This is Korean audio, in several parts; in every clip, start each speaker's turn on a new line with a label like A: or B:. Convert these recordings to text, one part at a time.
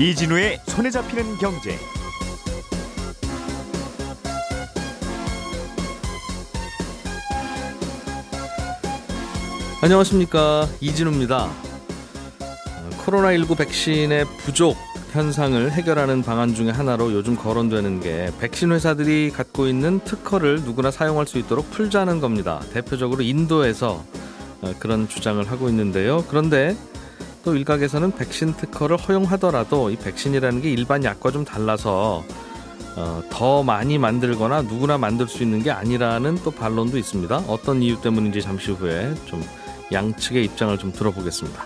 A: 이진우의 손에 잡히는 경제.
B: 안녕하십니까 이진우입니다. 코로나19 백신의 부족 현상을 해결하는 방안 중에 하나로 요즘 거론되는 게 백신 회사들이 갖고 있는 특허를 누구나 사용할 수 있도록 풀자는 겁니다. 대표적으로 인도에서 어, 그런 주장을 하고 있는데요. 그런데 또 일각에서는 백신 특허를 허용하더라도 이 백신이라는 게 일반 약과 좀 달라서 어, 더 많이 만들거나 누구나 만들 수 있는 게 아니라는 또 반론도 있습니다. 어떤 이유 때문인지 잠시 후에 좀 양측의 입장을 좀 들어보겠습니다.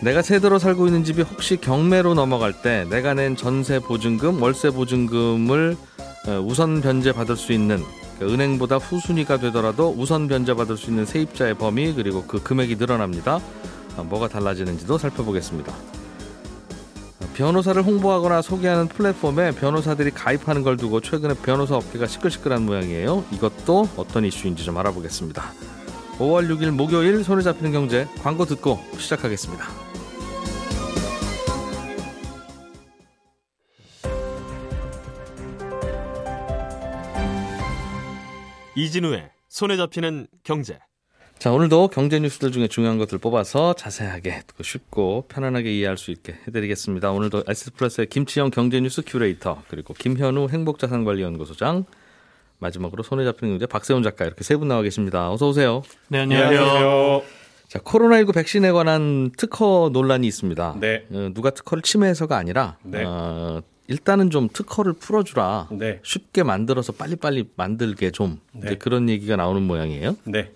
B: 내가 세대로 살고 있는 집이 혹시 경매로 넘어갈 때 내가 낸 전세 보증금, 월세 보증금을 어, 우선 변제 받을 수 있는 그 은행보다 후순위가 되더라도 우선 변제 받을 수 있는 세입자의 범위 그리고 그 금액이 늘어납니다. 어, 뭐가 달라지는지도 살펴보겠습니다. 어, 변호사를 홍보하거나 소개하는 플랫폼에 변호사들이 가입하는 걸 두고 최근에 변호사 업계가 시끌시끌한 모양이에요. 이것도 어떤 이슈인지 좀 알아보겠습니다. 5월 6일 목요일 손에 잡히는 경제 광고 듣고 시작하겠습니다.
C: 이진우의 손에 잡히는 경제.
B: 자, 오늘도 경제 뉴스들 중에 중요한 것들 뽑아서 자세하게 쉽고 편안하게 이해할 수 있게 해드리겠습니다. 오늘도 S 플러스의 김치형 경제 뉴스 큐레이터 그리고 김현우 행복자산관리연구소장 마지막으로 손에 잡히는 경제 박세훈 작가 이렇게 세 분 나와 계십니다. 어서 오세요.
D: 네, 안녕하세요.
B: 자, 코로나19 백신에 관한 특허 논란이 있습니다.
D: 네.
B: 어, 누가 특허를 침해해서가 아니라
D: 네.
B: 어, 일단은 좀 특허를 풀어주라.
D: 네.
B: 쉽게 만들어서 빨리빨리 만들게 좀
D: 네.
B: 이제 그런 얘기가 나오는 모양이에요.
D: 네.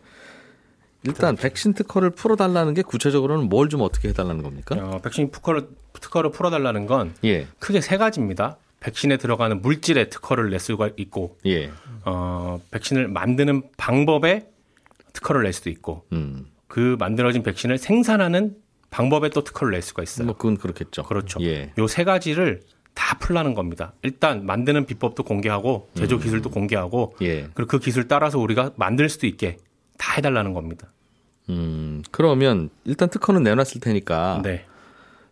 B: 일단 백신 특허를 풀어달라는 게 구체적으로는 뭘 좀 어떻게 해달라는 겁니까?
D: 어, 백신 특허를, 특허를 풀어달라는 건
B: 예,
D: 크게 세 가지입니다. 백신에 들어가는 물질의 특허를 낼 수가 있고,
B: 예,
D: 어, 백신을 만드는 방법에 특허를 낼 수도 있고,
B: 음,
D: 그 만들어진 백신을 생산하는 방법에 또 특허를 낼 수가 있어요.
B: 뭐 그건 그렇겠죠.
D: 그렇죠.
B: 예,
D: 요세 가지를 다 풀라는 겁니다. 일단 만드는 비법도 공개하고 제조 기술도 공개하고
B: 예,
D: 그리고 그 기술 따라서 우리가 만들 수도 있게 다 해달라는 겁니다.
B: 음, 그러면 일단 특허는 내놨을 테니까
D: 네.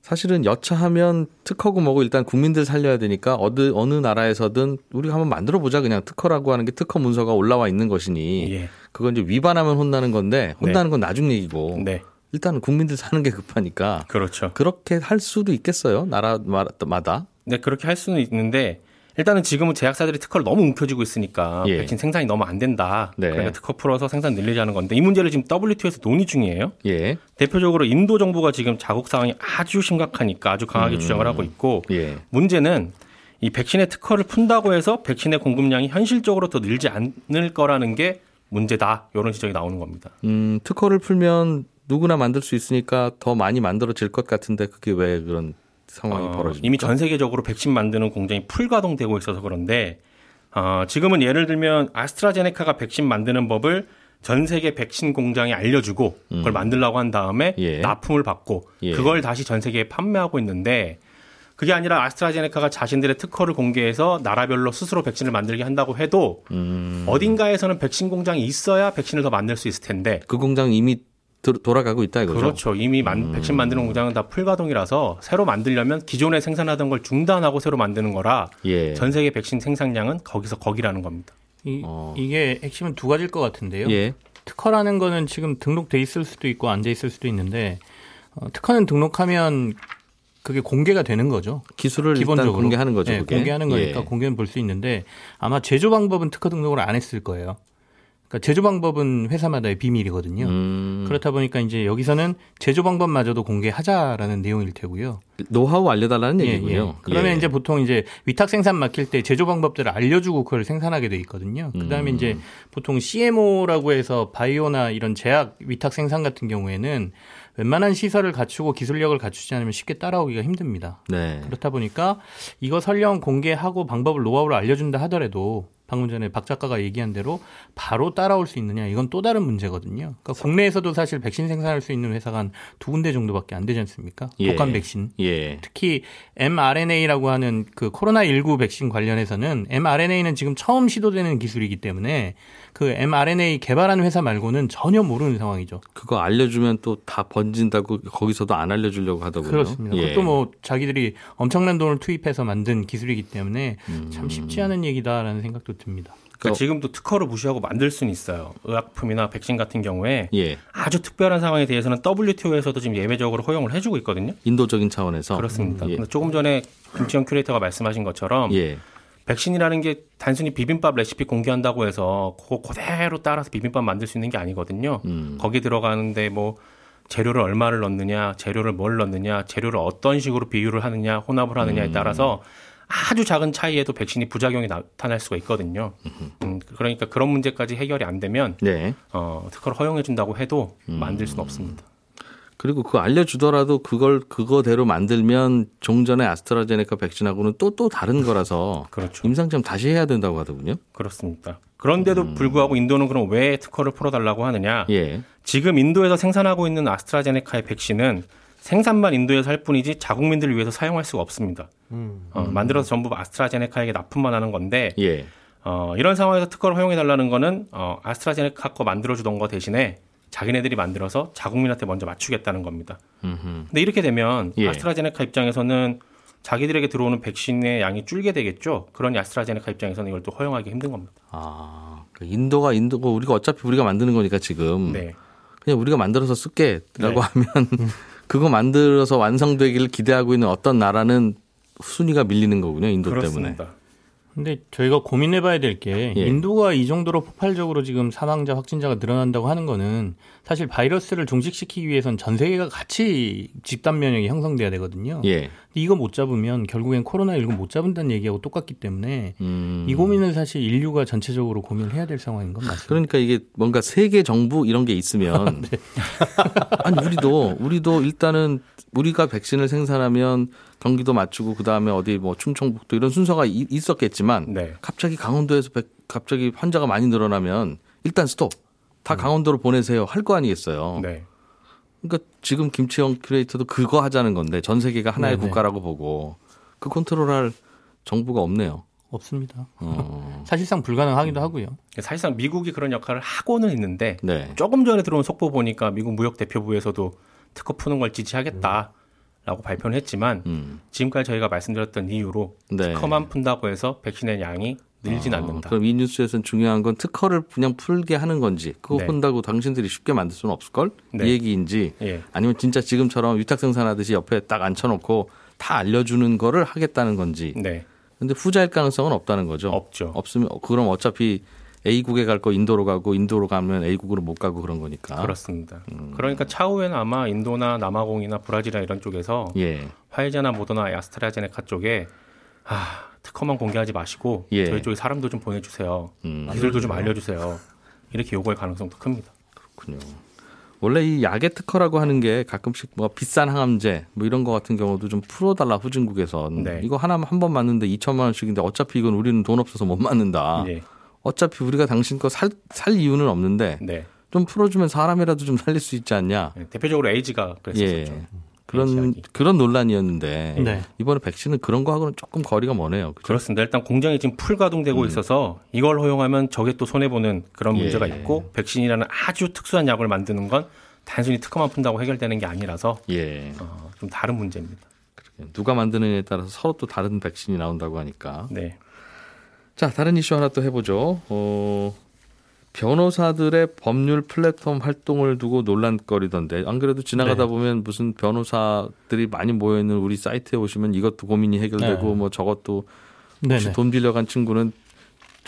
B: 사실은 여차하면 특허고 뭐고 일단 국민들 살려야 되니까 어느 어느 나라에서든 우리가 한번 만들어 보자 그냥 특허라고 하는 게 특허 문서가 올라와 있는 것이니
D: 예.
B: 그건 이제 위반하면 혼나는 건데 혼나는 건 나중 얘기고
D: 네.
B: 일단 국민들 사는 게 급하니까
D: 그렇죠.
B: 그렇게 할 수도 있겠어요 나라마다
D: 네, 그렇게 할 수는 있는데 일단은 지금은 제약사들이 특허를 너무 움켜쥐고 있으니까
B: 예.
D: 백신 생산이 너무 안 된다.
B: 네.
D: 그러니까 특허 풀어서 생산 늘리자는 건데 이 문제를 지금 WTO에서 논의 중이에요.
B: 예,
D: 대표적으로 인도 정부가 지금 자국 상황이 아주 심각하니까 아주 강하게
B: 음.
D: 주장을 하고 있고
B: 예,
D: 문제는 이 백신의 특허를 푼다고 해서 백신의 공급량이 현실적으로 더 늘지 않을 거라는 게 문제다. 이런 지적이 나오는 겁니다.
B: 음, 특허를 풀면 누구나 만들 수 있으니까 더 많이 만들어질 것 같은데 그게 왜 그런 상황이
D: 어,
B: 벌어집니까?
D: 이미 전 세계적으로 백신 만드는 공장이 풀가동되고 있어서 그런데 어, 지금은 예를 들면 아스트라제네카가 백신 만드는 법을 전 세계 백신 공장에 알려주고 그걸 만들라고 한 다음에
B: 음. 예.
D: 납품을 받고
B: 예.
D: 그걸 다시 전 세계에 판매하고 있는데 그게 아니라 아스트라제네카가 자신들의 특허를 공개해서 나라별로 스스로 백신을 만들게 한다고 해도
B: 음,
D: 어딘가에서는 백신 공장이 있어야 백신을 더 만들 수 있을 텐데
B: 그 공장 이미 도- 돌아가고 있다 이거죠.
D: 그렇죠. 이미 만- 백신 만드는 공장은 다 풀가동이라서 새로 만들려면 기존에 생산하던 걸 중단하고 새로 만드는 거라
B: 예.
D: 전 세계 백신 생산량은 거기서 거기라는 겁니다.
E: 이,
B: 어.
E: 이게 핵심은 두 가지일 것 같은데요.
B: 예.
E: 특허라는 거는 지금 등록돼 있을 수도 있고 안 돼 있을 수도 있는데 어, 특허는 등록하면 그게 공개가 되는 거죠.
B: 기술을
E: 기본적으로
B: 일단 공개하는 거죠.
E: 네,
B: 그게.
E: 공개하는 거니까
B: 예.
E: 공개는 볼 수 있는데 아마 제조 방법은 특허 등록을 안 했을 거예요. 그러니까 제조 방법은 회사마다의 비밀이거든요.
B: 음,
E: 그렇다 보니까 이제 여기서는 제조 방법마저도 공개하자라는 내용일 테고요.
B: 노하우 알려달라는
E: 예,
B: 얘기군요.
E: 예. 그러면
B: 예.
E: 이제 보통 이제 위탁 생산 맡길 때 제조 방법들을 알려주고 그걸 생산하게 돼 있거든요. 그다음에
B: 음.
E: 이제 보통 CMO라고 해서 바이오나 이런 제약 위탁 생산 같은 경우에는 웬만한 시설을 갖추고 기술력을 갖추지 않으면 쉽게 따라오기가 힘듭니다.
B: 네.
E: 그렇다 보니까 이거 설령 공개하고 방법을 노하우를 알려준다 하더라도 방금 전에 박 작가가 얘기한 대로 바로 따라올 수 있느냐 이건 또 다른 문제거든요. 그러니까 국내에서도 사실 백신 생산할 수 있는 회사가 한 두 군데 정도밖에 안 되지 않습니까?
B: 예.
E: 독감 백신.
B: 예.
E: 특히 mRNA라고 하는 그 코로나19 백신 관련해서는 mRNA는 지금 처음 시도되는 기술이기 때문에 그 mRNA 개발한 회사 말고는 전혀 모르는 상황이죠.
B: 그거 알려주면 또 다 번진다고 거기서도 안 알려주려고 하더군요.
E: 그렇습니다.
B: 예.
E: 그것도 뭐 자기들이 엄청난 돈을 투입해서 만든 기술이기 때문에
B: 음.
E: 참 쉽지 않은 얘기다라는 생각도 듭니다.
D: 그러니까 지금도 특허를 무시하고 만들 수는 있어요. 의약품이나 백신 같은 경우에
B: 예.
D: 아주 특별한 상황에 대해서는 WTO에서도 지금 예외적으로 허용을 해주고 있거든요.
B: 인도적인 차원에서
D: 그렇습니다.
B: 예.
D: 근데 조금 전에 김치영 큐레이터가 말씀하신 것처럼
B: 예.
D: 백신이라는 게 단순히 비빔밥 레시피 공개한다고 해서 그거 그대로 따라서 비빔밥 만들 수 있는 게 아니거든요.
B: 음.
D: 거기 들어가는데 뭐 재료를 얼마를 넣느냐, 재료를 뭘 넣느냐, 재료를 어떤 식으로 비율을 하느냐, 혼합을 하느냐에
B: 음.
D: 따라서 아주 작은 차이에도 백신이 부작용이 나타날 수가 있거든요. 음, 그러니까 그런 문제까지 해결이 안 되면
B: 네.
D: 어, 특허를 허용해 준다고 해도 만들 수는 없습니다.
B: 그리고 그거 알려주더라도 그걸 그거대로 만들면 종전의 아스트라제네카 백신하고는 또또 다른 거라서
D: 그렇죠.
B: 임상시험 다시 해야 된다고 하더군요.
D: 그렇습니다. 그런데도 불구하고 인도는 그럼 왜 특허를 풀어달라고 하느냐?
B: 예.
D: 지금 인도에서 생산하고 있는 아스트라제네카의 백신은 생산만 인도에서 할 뿐이지 자국민들을 위해서 사용할 수가 없습니다. 어, 만들어서 전부 아스트라제네카에게 납품만 하는 건데
B: 예.
D: 어, 이런 상황에서 특허를 허용해 달라는 거는 어, 아스트라제네카 거 만들어 주던 거 대신에 자기네들이 만들어서 자국민한테 먼저 맞추겠다는 겁니다.
B: 음흠.
D: 근데 이렇게 되면
B: 예.
D: 아스트라제네카 입장에서는 자기들에게 들어오는 백신의 양이 줄게 되겠죠. 그러니 아스트라제네카 입장에서는 이걸 또 허용하기 힘든 겁니다.
B: 아, 그 인도가 인도고 우리가 어차피 우리가 만드는 거니까 지금
D: 네.
B: 그냥 우리가 만들어서 쓸게라고
D: 네.
B: 하면 그거 만들어서 완성되기를 기대하고 있는 어떤 나라는 순위가 밀리는 거군요. 인도 때문에.
D: 그렇습니다.
E: 근데 저희가 고민해봐야 될게
B: 예.
E: 인도가 이 정도로 폭발적으로 지금 사망자 확진자가 늘어난다고 하는 거는 사실 바이러스를 종식시키기 위해선 전 세계가 같이 집단 면역이 형성돼야 되거든요.
B: 예.
E: 근데 이거 못 잡으면 결국엔 코로나19 못 잡은다는 얘기하고 똑같기 때문에
B: 음.
E: 이 고민은 사실 인류가 전체적으로 고민을 해야 될 상황인 건 맞습니다.
B: 그러니까 이게 뭔가 세계 정부 이런 게 있으면
E: 네.
B: 아니 우리도 우리도 일단은 우리가 백신을 생산하면 경기도 맞추고 그 다음에 어디 뭐 충청북도 이런 순서가 이- 있었겠지만
D: 네.
B: 갑자기 강원도에서 백- 갑자기 환자가 많이 늘어나면 일단 스톱 다 강원도로 보내세요 할 거 아니겠어요.
D: 음. 네.
B: 그러니까 지금 김치형 큐레이터도 그거 하자는 건데 전 세계가 하나의
E: 네네.
B: 국가라고 보고 그 컨트롤할 정부가 없네요.
E: 없습니다.
B: 어.
E: 사실상 불가능하기도 하고요.
D: 사실상 미국이 그런 역할을 하고는 있는데
B: 네.
D: 조금 전에 들어온 속보 보니까 미국 무역 대표부에서도 특허 푸는 걸 지지하겠다라고 발표는 했지만
B: 음.
D: 지금까지 저희가 말씀드렸던 이유로
B: 네.
D: 특허만 푼다고 해서 백신의 양이 늘진
B: 어,
D: 않는다.
B: 그럼 이 뉴스에서는 중요한 건 특허를 그냥 풀게 하는 건지 그거
D: 네.
B: 푼다고 당신들이 쉽게 만들 수는 없을 걸?
D: 네.
B: 이 얘기인지
D: 예.
B: 아니면 진짜 지금처럼 위탁 생산하듯이 옆에 딱 앉혀놓고 다 알려주는 거를 하겠다는 건지.
D: 네.
B: 근데 후자일 가능성은 없다는 거죠.
D: 없죠.
B: 없으면 그럼 어차피 A국에 갈 거 인도로 가고 인도로 가면 A국으로 못 가고 그런 거니까.
D: 그렇습니다.
B: 음.
D: 그러니까 차후에는 아마 인도나 남아공이나 브라질이나 이런 쪽에서
B: 예.
D: 화이자나 모더나 아스트라제네카 쪽에 아, 특허만 공개하지 마시고
B: 예.
D: 저희 쪽에 사람도 좀 보내주세요.
B: 음.
D: 기술도 좀 알려주세요. 이렇게 요구할 가능성도 큽니다.
B: 그렇군요. 원래 이 약의 특허라고 하는 게 가끔씩 뭐 비싼 항암제 뭐 이런 거 같은 경우도 좀 풀어달라 후진국에선
D: 네.
B: 이거 하나 한 번 맞는데 2천만 원씩인데 어차피 이건 우리는 돈 없어서 못 맞는다.
D: 예.
B: 어차피 우리가 당신 거 살 살 이유는 없는데
D: 네.
B: 좀 풀어주면 사람이라도 좀 살릴 수 있지 않냐.
D: 네, 대표적으로 에이즈가 그랬었죠.
B: 예. 그런
D: H약이.
B: 그런 논란이었는데
E: 네.
B: 이번에 백신은 그런 거하고는 조금 거리가 머네요. 그죠?
D: 그렇습니다. 일단 공장이 지금 풀 가동되고 있어서 이걸 허용하면 저게 또 손해 보는 그런
B: 음. 예.
D: 문제가 있고 백신이라는 아주 특수한 약을 만드는 건 단순히 특허만 푼다고 해결되는 게 아니라서
B: 예.
D: 어, 좀 다른 문제입니다.
B: 누가 만드느냐에 따라서 서로 또 다른 백신이 나온다고 하니까.
D: 네.
B: 자, 다른 이슈 하나 또 해보죠. 어, 변호사들의 법률 플랫폼 활동을 두고 논란거리던데 안 그래도 지나가다
E: 네.
B: 보면 무슨 변호사들이 많이 모여 있는 우리 사이트에 오시면 이것도 고민이 해결되고
E: 네.
B: 뭐 저것도 혹시
E: 네네.
B: 돈 빌려간 친구는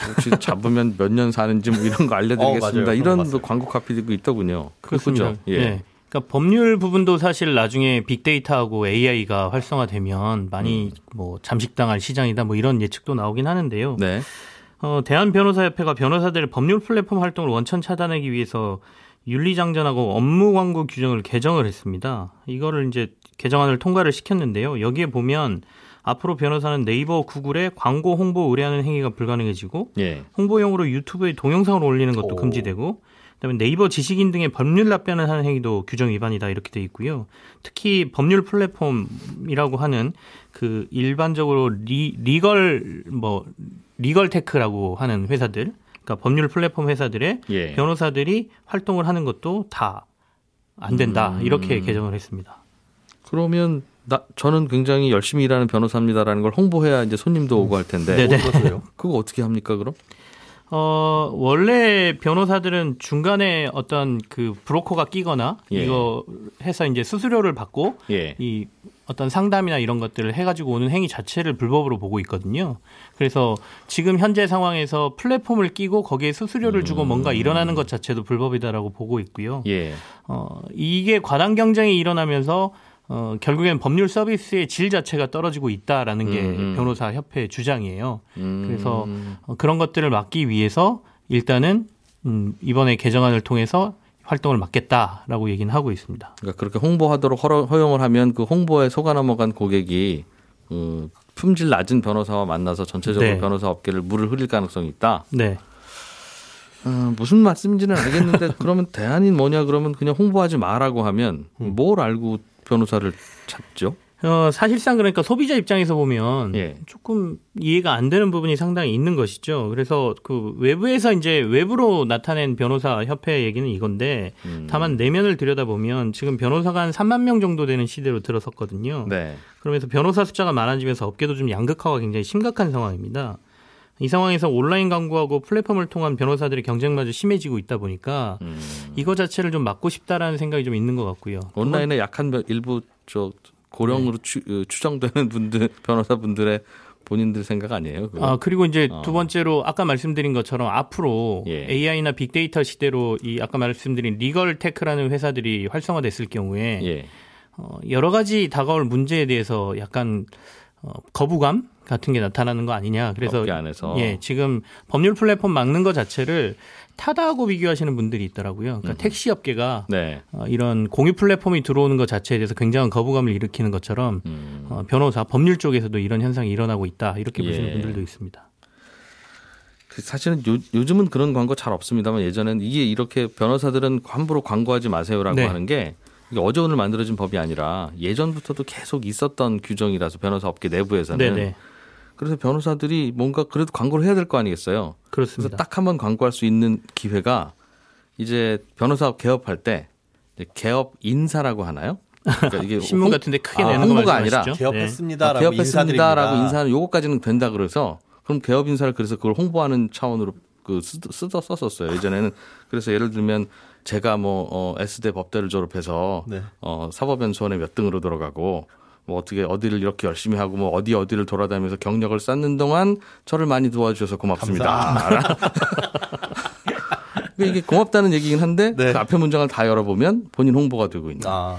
B: 혹시 잡으면 몇 년 사는지 뭐 이런 거 알려드리겠습니다.
D: 어,
B: 이런. 광고 카피도 있더군요. 그죠? 예.
E: 예. 그러니까 법률 부분도 사실 나중에 빅데이터하고 AI가 활성화되면 많이 뭐 잠식당할 시장이다 뭐 이런 예측도 나오긴 하는데요.
B: 네.
E: 어, 대한변호사협회가 변호사들의 법률 플랫폼 활동을 원천 차단하기 위해서 윤리장전하고 업무 광고 규정을 개정을 했습니다. 이거를 이제 개정안을 통과를 시켰는데요. 여기에 보면 앞으로 변호사는 네이버, 구글에 광고 홍보 의뢰하는 행위가 불가능해지고
B: 예.
E: 홍보용으로 유튜브에 동영상을 올리는 것도
F: 오.
E: 금지되고 그다음에 네이버 지식인 등의 법률 답변을 하는 행위도 규정 위반이다 이렇게 돼 있고요. 특히 법률 플랫폼이라고 하는 그 일반적으로 리, legal 뭐 legal tech라고 하는 회사들 그러니까 법률 플랫폼 회사들의
B: 예.
E: 변호사들이 활동을 하는 것도 다 안 된다
B: 음.
E: 이렇게 개정을 했습니다.
B: 그러면 나 저는 굉장히 열심히 일하는 변호사입니다라는 걸 홍보해야 이제 손님도 오고 할 텐데
E: 네네.
F: 그렇어요.
B: 그거 어떻게 합니까 그럼?
E: 어, 원래 변호사들은 중간에 어떤 그 브로커가 끼거나
B: 예.
E: 이거 해서 이제 수수료를 받고
B: 예.
E: 이 어떤 상담이나 이런 것들을 해가지고 오는 행위 자체를 불법으로 보고 있거든요. 그래서 지금 현재 상황에서 플랫폼을 끼고 거기에 수수료를 주고 뭔가 일어나는 것 자체도 불법이다라고 보고 있고요.
B: 예.
E: 어, 이게 과당 경쟁이 일어나면서 어, 결국엔 법률 서비스의 질 자체가 떨어지고 있다라는 게
B: 음, 음.
E: 변호사 협회의 주장이에요.
B: 음.
E: 그래서 어, 그런 것들을 막기 위해서 일단은 음, 이번에 개정안을 통해서 활동을 막겠다라고 얘기는 하고 있습니다.
B: 그러니까 그렇게 홍보하도록 허- 허용을 하면 그 홍보에 속아 넘어간 고객이 그 품질 낮은 변호사와 만나서 전체적으로
E: 네.
B: 변호사 업계를 물을 흐릴 가능성이 있다.
E: 네.
B: 어, 무슨 말씀인지는 알겠는데 그러면 대안이 뭐냐 그러면 그냥 홍보하지 마라고 하면
E: 음.
B: 뭘 알고 변호사를 찾죠?
E: 어, 사실상 그러니까 소비자 입장에서 보면
B: 예.
E: 조금 이해가 안 되는 부분이 상당히 있는 것이죠. 그래서 그 외부에서 이제 외부로 나타낸 변호사 협회 얘기는 이건데
B: 음.
E: 다만 내면을 들여다보면 지금 변호사가 한 3만 명 정도 되는 시대로 들어섰거든요.
B: 네.
E: 그러면서 변호사 숫자가 많아지면서 업계도 좀 양극화가 굉장히 심각한 상황입니다. 이 상황에서 온라인 광고하고 플랫폼을 통한 변호사들의 경쟁마저 심해지고 있다 보니까
B: 음.
E: 이거 자체를 좀 막고 싶다라는 생각이 좀 있는 것 같고요.
B: 온라인에 약한 면- 일부 저 고령으로 추, 어, 추정되는 분들 변호사분들의 본인들 생각 아니에요? 그거?
E: 아 그리고 이제
B: 어.
E: 두 번째로 아까 말씀드린 것처럼 앞으로
B: 예.
E: AI나 빅데이터 시대로 이 아까 말씀드린 리걸 테크라는 회사들이 활성화됐을 경우에
B: 예.
E: 어, 여러 가지 다가올 문제에 대해서 약간 어, 거부감 같은 게 나타나는 거 아니냐.
B: 그래서.
E: 예 지금 법률 플랫폼 막는 것 자체를 타다하고 비교하시는 분들이 있더라고요. 그러니까 택시 업계가
B: 네.
E: 어, 이런 공유 플랫폼이 들어오는 것 자체에 대해서 굉장한 거부감을 일으키는 것처럼
B: 음.
E: 어, 변호사 법률 쪽에서도 이런 현상이 일어나고 있다 이렇게
B: 예.
E: 보시는 분들도 있습니다.
B: 그 사실은 요, 요즘은 그런 광고 잘 없습니다만 예전엔 이게 이렇게 변호사들은 함부로 광고하지 마세요라고
E: 네.
B: 하는 게 어제 오늘 만들어진 법이 아니라 예전부터도 계속 있었던 규정이라서 변호사 업계 내부에서는
E: 네네
B: 그래서 변호사들이 뭔가 그래도 광고를 해야 될 거 아니겠어요. 그래서
E: 그렇습니다.
B: 딱한 번 광고할 수 있는 기회가 이제 변호사 개업할 때 개업 인사라고 하나요? 그러니까 이게
E: 신문
B: 홍-
E: 같은데 크게
B: 아,
E: 내는 거
B: 홍보가
E: 말씀하시죠?
B: 아니라
E: 네.
F: 개업했습니다라고
B: 개업했습니다라고
F: 인사드립니다.
B: 인사는 요거까지는 된다 그래서 그럼 개업 인사를 그래서 그걸 홍보하는 차원으로 그 쓰, 쓰, 썼었어요. 예전에는 그래서 예를 들면 제가 뭐 어, S대 법대를 졸업해서
F: 네.
B: 어, 사법연수원에 몇 등으로 들어가고 뭐 어떻게 어디를 이렇게 열심히 하고 뭐 어디 어디를 돌아다니면서 경력을 쌓는 동안 저를 많이 도와주셔서 고맙습니다. 그러니까 이게 고맙다는 얘기긴 한데
F: 네.
B: 그 앞에 문장을 다 열어보면 본인 홍보가 되고 있는.
F: 아,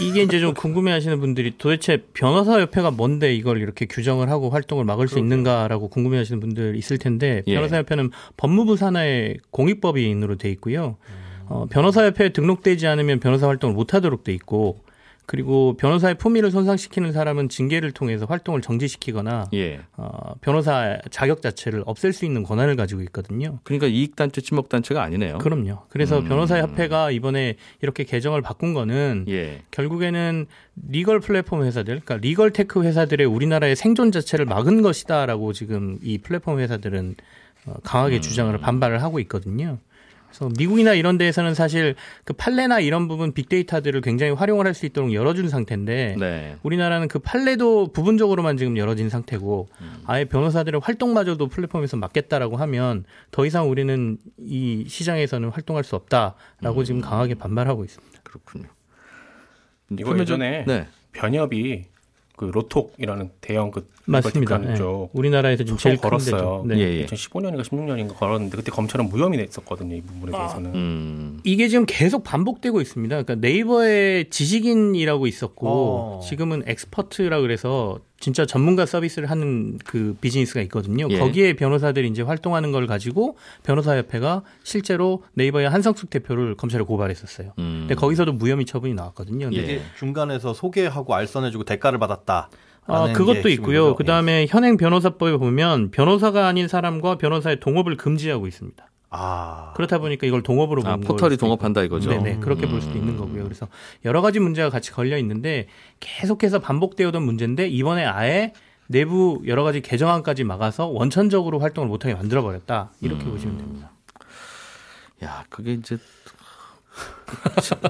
E: 이게 이제 좀 궁금해하시는 분들이 도대체 변호사 협회가 뭔데 이걸 이렇게 규정을 하고 활동을 막을 수 있는가라고 궁금해하시는 분들 있을 텐데
B: 예.
E: 변호사 협회는 법무부 산하의 공익법인으로 돼 있고요. 어, 변호사 협회에 등록되지 않으면 변호사 활동을 못하도록 돼 있고 그리고 변호사의 품위를 손상시키는 사람은 징계를 통해서 활동을 정지시키거나
B: 예.
E: 어, 변호사 자격 자체를 없앨 수 있는 권한을 가지고 있거든요.
B: 그러니까 이익단체 친목단체가 아니네요.
E: 그럼요. 그래서
B: 음.
E: 변호사협회가 이번에 이렇게 개정을 바꾼 거는
B: 예.
E: 결국에는 legal 플랫폼 회사들, 그러니까 legal tech 회사들의 우리나라의 생존 자체를 막은 것이다라고 지금 이 플랫폼 회사들은 어,
B: 음.
E: 강하게 주장을 반발을 하고 있거든요. 그래서 미국이나 이런 데에서는 사실 그 판례나 이런 부분 빅데이터들을 굉장히 활용을 할 수 있도록 열어준 상태인데
B: 네.
E: 우리나라는 그 판례도 부분적으로만 지금 열어진 상태고
B: 음.
E: 아예 변호사들의 활동마저도 플랫폼에서 막겠다라고 하면 더 이상 우리는 이 시장에서는 활동할 수 없다라고
B: 음.
E: 지금 강하게 반발하고 있습니다.
B: 그렇군요.
D: 이거
B: 그러면
D: 예전에
B: 네.
D: 변협이 그 로톡이라는 대형 그
E: 맞습니다. 예.
D: 쪽
E: 우리나라에서 지금 제일 큰
D: 걸었어요.
E: 데죠. 네.
B: 예, 예.
D: 2015년인가 16년인가 걸었는데 그때 검찰은 무혐의 냈었거든요. 이 부분에 대해서는.
B: 음.
E: 이게 지금 계속 반복되고 있습니다. 그러니까 네이버에 지식인이라고 있었고
F: 어.
E: 지금은 엑스퍼트라 그래서 진짜 전문가 서비스를 하는 그 비즈니스가 있거든요.
B: 예.
E: 거기에 변호사들이 이제 활동하는 걸 가지고 변호사협회가 실제로 네이버의 한성숙 대표를 검찰에 고발했었어요.
B: 음.
E: 근데 거기서도 무혐의 처분이 나왔거든요. 근데
B: 예.
F: 이게 중간에서 소개하고 알선해주고 대가를 받았다.
E: 아, 그것도 있고요. 그 다음에 현행 변호사법에 보면 변호사가 아닌 사람과 변호사의 동업을 금지하고 있습니다.
F: 아,
E: 그렇다 보니까 이걸 동업으로
B: 아, 포털이 동업한다 이거죠.
E: 네네 그렇게 볼 수도 있는 거고요. 그래서 여러 가지 문제가 같이 걸려 있는데 계속해서 반복되어던 문제인데 이번에 아예 내부 여러 가지 개정안까지 막아서 원천적으로 활동을 못하게 만들어 버렸다 이렇게 보시면 됩니다.
B: 야, 그게 이제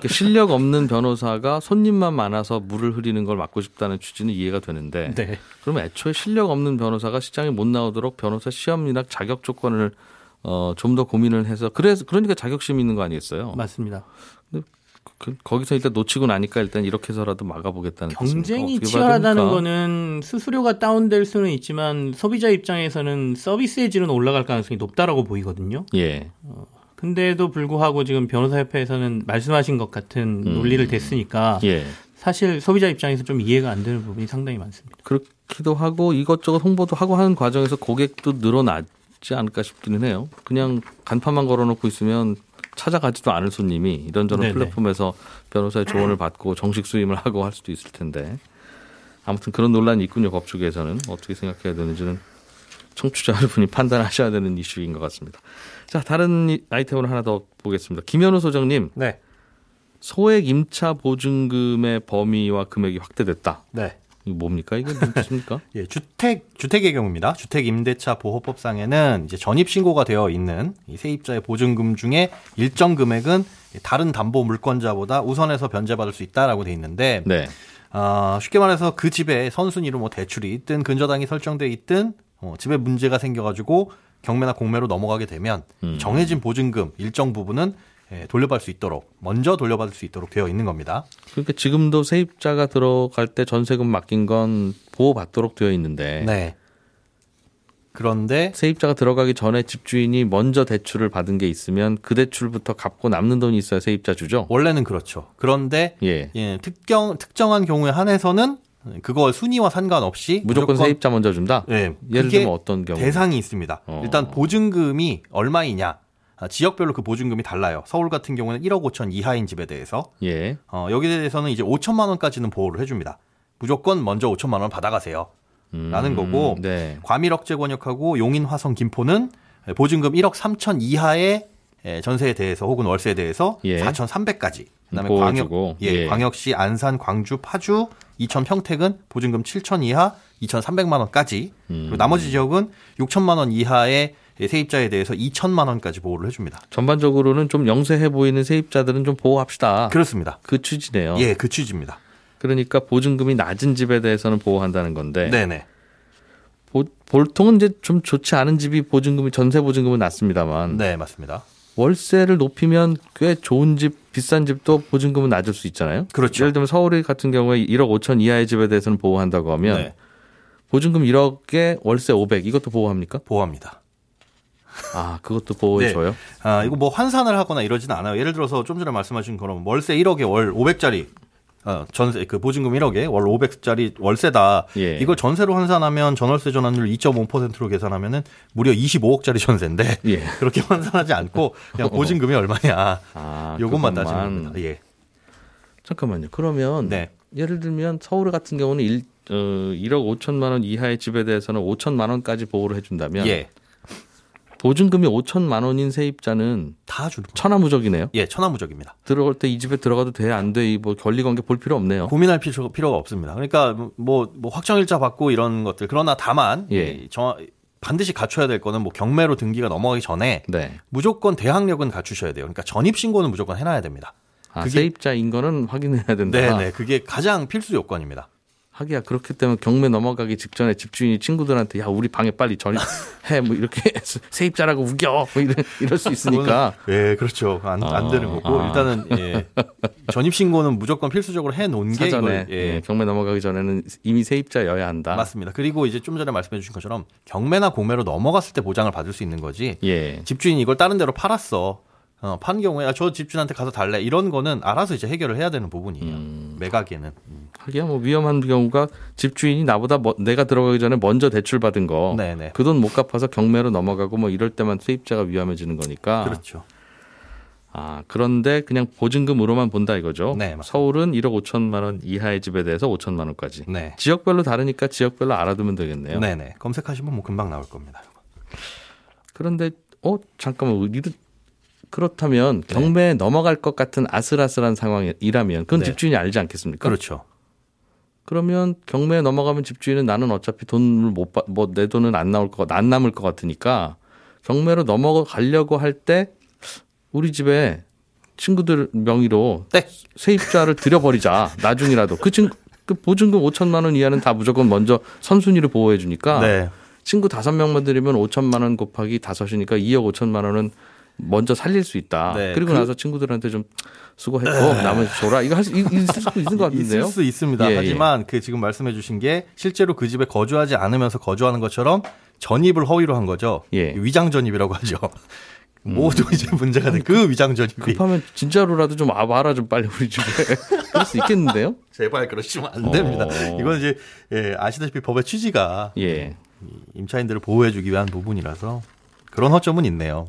B: 실력 없는 변호사가 손님만 많아서 물을 흐리는 걸 막고 싶다는 취지는 이해가 되는데
E: 네.
B: 그러면 애초에 실력 없는 변호사가 시장에 못 나오도록 변호사 시험이나 자격 조건을 어, 좀 더 고민을 해서 그래서 그러니까 자격심이 있는 거 아니겠어요?
E: 맞습니다.
B: 그, 거기서 일단 놓치고 나니까 일단 이렇게 해서라도 막아보겠다는
E: 경쟁이 치열하다는? 거는 수수료가 다운될 수는 있지만 소비자 입장에서는 서비스의 질은 올라갈 가능성이 높다라고 보이거든요.
B: 예.
E: 근데도 불구하고 지금 변호사협회에서는 말씀하신 것 같은 논리를 댔으니까
B: 예.
E: 사실 소비자 입장에서 좀 이해가 안 되는 부분이 상당히 많습니다.
B: 그렇기도 하고 이것저것 홍보도 하고 하는 과정에서 고객도 늘어 나지 않을까 싶기는 해요. 그냥 간판만 걸어놓고 있으면 찾아가지도 않을 손님이 이런저런
E: 네네.
B: 플랫폼에서 변호사의 조언을 받고 정식 수임을 하고 할 수도 있을 텐데 아무튼 그런 논란이 있군요. 법조계에서는 어떻게 생각해야 되는지는 청취자 여러분이 판단하셔야 되는 이슈인 것 같습니다. 자 다른 이- 아이템으로 하나 더 보겠습니다. 김현우 소장님
F: 네,
B: 소액 임차 보증금의 범위와 금액이 확대됐다.
F: 네.
B: 이거 뭡니까? 이게 무슨 뜻입니까?
F: 예, 주택 주택의 경우입니다. 주택 임대차 보호법상에는 이제 전입 신고가 되어 있는 이 세입자의 보증금 중에 일정 금액은 다른 담보 물권자보다 우선해서 변제받을 수 있다라고 돼 있는데
B: 네.
F: 아, 쉽게 말해서 그 집에 선순위로 뭐 대출이 있든 근저당이 설정돼 있든 어, 집에 문제가 생겨가지고 경매나 공매로 넘어가게 되면
B: 음.
F: 정해진 보증금 일정 부분은 예, 돌려받을 수 있도록 먼저 돌려받을 수 있도록 되어 있는 겁니다.
B: 그러니까 지금도 세입자가 들어갈 때 전세금 맡긴 건 보호받도록 되어 있는데
F: 네. 그런데
B: 세입자가 들어가기 전에 집주인이 먼저 대출을 받은 게 있으면 그 대출부터 갚고 남는 돈이 있어야 세입자 주죠.
F: 원래는 그렇죠. 그런데
B: 예.
F: 예, 특정 특정한 경우에 한해서는 그거 순위와 상관없이
B: 무조건, 세입자 먼저 준다.
F: 예,
B: 예를 들면 어떤 경우?
F: 대상이 있습니다.
B: 어.
F: 일단 보증금이 얼마이냐 아, 지역별로 그 보증금이 달라요. 서울 같은 경우는 1억 5천 이하인 집에 대해서
B: 예.
F: 어, 여기에 대해서는 이제 5천만 원까지는 보호를 해줍니다. 무조건 먼저 5천만 원 받아가세요. 라는 거고
B: 네.
F: 과밀억제 권역하고 용인 화성 김포는 보증금 1억 3천 이하의 예, 전세에 대해서 혹은 월세에 대해서
B: 예.
F: 4,300까지. 그다음에. 광역 예,
B: 예.
F: 광역시 안산 광주 파주 이천 평택은 보증금 7천 이하 2,300만 원까지.
B: 음.
F: 그리고 나머지 지역은 6천만 원 이하의 세입자에 대해서 2천만 원까지 보호를 해줍니다.
B: 전반적으로는 좀 영세해 보이는 세입자들은 좀 보호합시다.
F: 그렇습니다.
B: 그 취지네요.
F: 예, 그 취지입니다.
B: 그러니까 보증금이 낮은 집에 대해서는 보호한다는 건데
F: 네네.
B: 보, 보통은 이제 좀 좋지 않은 집이 보증금이 전세 보증금은 낮습니다만
F: 네, 맞습니다.
B: 월세를 높이면 꽤 좋은 집, 비싼 집도 보증금은 낮을 수 있잖아요.
F: 그렇죠.
B: 예를 들면 서울 같은 경우에 1억 5천 이하의 집에 대해서는 보호한다고 하면
F: 네,
B: 보증금 1억에 월세 500 이것도 보호합니까?
F: 보호합니다.
B: 아, 그것도 보호해줘요.
F: 아, 이거 뭐 환산을 하거나 이러지는 않아요. 예를 들어서 좀 전에 말씀하신 것처럼 월세 1억에 월 500짜리 어, 전세 그 보증금 1억에 월 500짜리 월세다.
B: 예.
F: 이걸 전세로 환산하면 전월세 전환율 2.5%로 계산하면은 무려 25억짜리 전세인데
B: 예.
F: 그렇게 환산하지 않고 그냥 보증금이 얼마냐.
B: 아,
F: 요것만. 따지는 겁니다. 예.
B: 잠깐만요. 그러면
F: 네.
B: 예를 들면 서울 같은 경우는 1, 어, 1억 5천만 원 이하의 집에 대해서는 5천만 원까지 보호를 해준다면
F: 예.
B: 보증금이 5천만 원인 세입자는
F: 다 주는
B: 천하무적이네요.
F: 예, 천하무적입니다.
B: 들어갈 때 이 집에 들어가도 돼 안 돼? 뭐 권리 관계 볼 필요 없네요.
F: 고민할 필요, 필요가 없습니다. 그러니까 뭐, 뭐 확정일자 받고 이런 것들 그러나 다만
B: 예.
F: 이 정- 반드시 갖춰야 될 거는 뭐 경매로 등기가 넘어가기 전에
B: 네.
F: 무조건 대항력은 갖추셔야 돼요. 그러니까 전입 신고는 무조건 해놔야 됩니다.
B: 아, 세입자인 거는 확인해야 된다.
F: 네 네, 그게 가장 필수 요건입니다.
B: 하기야 그렇기 때문에 경매 넘어가기 직전에 집주인이 친구들한테 야 우리 방에 빨리 전입해 뭐 이렇게 세입자라고 우겨 뭐 이런 이럴 수 있으니까
F: 예, 그렇죠. 안, 안
B: 아,
F: 되는 거고
B: 아.
F: 일단은 예, 전입 신고는 무조건 필수적으로 해 놓은 게
B: 사전에
F: 이걸 예,
B: 예, 경매 넘어가기 전에는 이미 세입자여야 한다.
F: 맞습니다. 그리고 이제 좀 전에 말씀해 주신 것처럼 경매나 공매로 넘어갔을 때 보장을 받을 수 있는 거지.
B: 예.
F: 집주인이 이걸 다른 데로 팔았어. 어, 판 경우에 아, 저 집주인한테 가서 달래 이런 거는 알아서 이제 해결을 해야 되는 부분이에요.
B: 음.
F: 매각에는 음.
B: 하기야 뭐 위험한 경우가 집주인이 나보다 뭐- 내가 들어가기 전에 먼저 대출 받은 거. 그 돈 못 갚아서 경매로 넘어가고 뭐 이럴 때만 세입자가 위험해지는 거니까
F: 그렇죠.
B: 아, 그런데 그냥 보증금으로만 본다 이거죠.
F: 네.
B: 서울은 1억 5천만 원 이하의 집에 대해서 5천만 원까지.
F: 네.
B: 지역별로 다르니까 지역별로 알아두면 되겠네요.
F: 네네. 검색하시면 뭐 금방 나올 겁니다.
B: 그런데 어 잠깐만 그렇다면 경매에 넘어갈 것 같은 아슬아슬한 상황이라면 그건
F: 네.
B: 집주인이 알지 않겠습니까?
F: 그렇죠.
B: 그러면 경매에 넘어가면 집주인은 나는 어차피 돈을 못뭐 내 돈은 안 나올 것 안 남을 것 같으니까 경매로 넘어가려고 할 때 우리 집에 친구들 명의로
F: 네.
B: 세입자를 들여버리자 나중이라도 그 친구 그 보증금 5천만 원 이하는 다 무조건 먼저 선순위를 보호해 주니까
F: 네.
B: 친구 다섯 명만 들이면 5천만 원 곱하기 다섯이니까 2억 5천만 원은 먼저 살릴 수 있다.
F: 네,
B: 그리고
F: 그-
B: 나서 친구들한테 좀 수고했고 나머지 줘라. 이거 할수 있을 수 있는 것 같은데요.
F: 있을 수 있습니다.
B: 예, 예.
F: 하지만 그 지금 말씀해 주신 게 실제로 그 집에 거주하지 않으면서 거주하는 것처럼 전입을 허위로 한 거죠.
B: 예. 음.
F: 위장 전입이라고 하죠. 모두 이제 문제가 된 그 위장 전입이
B: 급하면 진짜로라도 좀 와- 와라 좀 빨리 우리 집에 그럴 수 있겠는데요?
F: 제발 그러시면 안 됩니다.
B: 어.
F: 이건 이제 예, 아시다시피 법의 취지가
B: 예.
F: 임차인들을 보호해주기 위한 부분이라서 그런 허점은 있네요.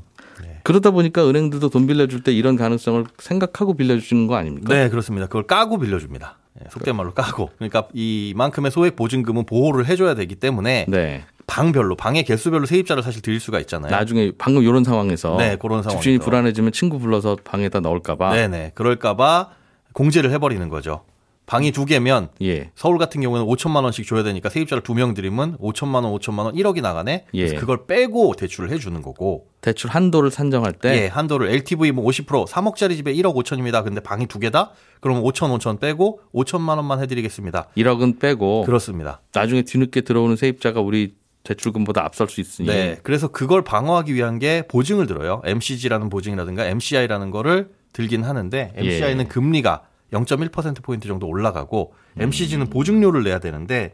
B: 그러다 보니까 은행들도 돈 빌려줄 때 이런 가능성을 생각하고 빌려주시는 거 아닙니까?
F: 네, 그렇습니다. 그걸 까고 빌려줍니다. 예, 속된 말로 까고. 그러니까 이만큼의 소액 보증금은 보호를 해줘야 되기 때문에
B: 네.
F: 방별로 방의 개수별로 세입자를 사실 드릴 수가 있잖아요.
B: 나중에 방금 이런 상황에서
F: 네, 그런 상황에서.
B: 집주인이 불안해지면 친구 불러서 방에다 넣을까봐.
F: 네네. 그럴까봐 공제를 해버리는 거죠. 방이 두 개면
B: 예.
F: 서울 같은 경우는 5천만 원씩 줘야 되니까 세입자를 두명 들이면 5천만 원, 5천만 원, 1억이 나가네. 그래서
B: 예.
F: 그걸 빼고 대출을 해주는 거고.
B: 대출 한도를 산정할 때
F: 예, 한도를 LTV 뭐 50% 3억짜리 집에 1억 5천입니다. 근데 방이 두 개다? 그러면 5천 5천 빼고 5천만 원만 해 드리겠습니다.
B: 1억은 빼고
F: 그렇습니다.
B: 나중에 뒤늦게 들어오는 세입자가 우리 대출금보다 앞설 수 있으니
F: 네. 그래서 그걸 방어하기 위한 게 보증을 들어요. MCG라는 보증이라든가 MCI라는 거를 들긴 하는데 MCI는
B: 예.
F: 금리가 0.1%포인트 정도 올라가고
B: 음.
F: MCG는 보증료를 내야 되는데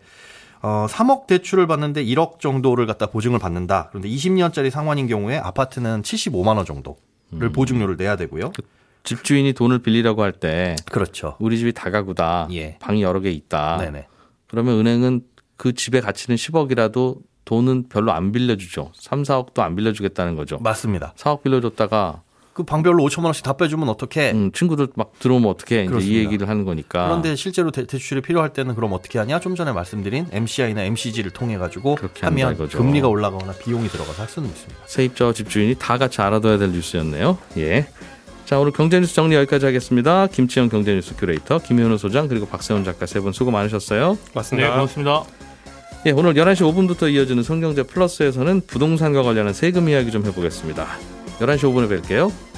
F: 어, 3억 대출을 받는데 1억 정도를 갖다 보증을 받는다. 그런데 20년짜리 상환인 경우에 아파트는 75만 원 정도를
B: 음.
F: 보증료를 내야 되고요.
B: 집주인이 돈을 빌리려고 할 때
F: 그렇죠.
B: 우리 집이 다가구다.
F: 예.
B: 방이 여러 개 있다.
F: 네네.
B: 그러면 은행은 그 집의 가치는 10억이라도 돈은 별로 안 빌려주죠. 3, 4억도 안 빌려주겠다는 거죠.
F: 맞습니다.
B: 4억 빌려줬다가
F: 그 방별로 5천만 원씩 다 빼주면 어떻게?
B: 음, 친구들 막 들어오면 어떻게 이제 이. 얘기를 하는 거니까.
F: 그런데 실제로 대, 대출이 필요할 때는 그럼 어떻게 하냐? 좀 전에 말씀드린 MCI나 MCG를 통해 가지고 하면
B: 이거죠.
F: 금리가 올라가거나 비용이 들어가서 할 수는 있습니다.
B: 세입자와 집주인이 다 같이 알아둬야 될 뉴스였네요. 예. 자, 오늘 경제뉴스 정리 여기까지 하겠습니다. 김치형 경제뉴스 큐레이터, 김현우 소장, 그리고 박세훈 작가 세 분 수고 많으셨어요.
E: 네,
D: 맞습니다.
E: 고맙습니다.
B: 예, 오늘 11시 5분부터 이어지는 손경제 플러스에서는 부동산과 관련한 세금 이야기 좀 해보겠습니다. 11시 5분에 뵐게요.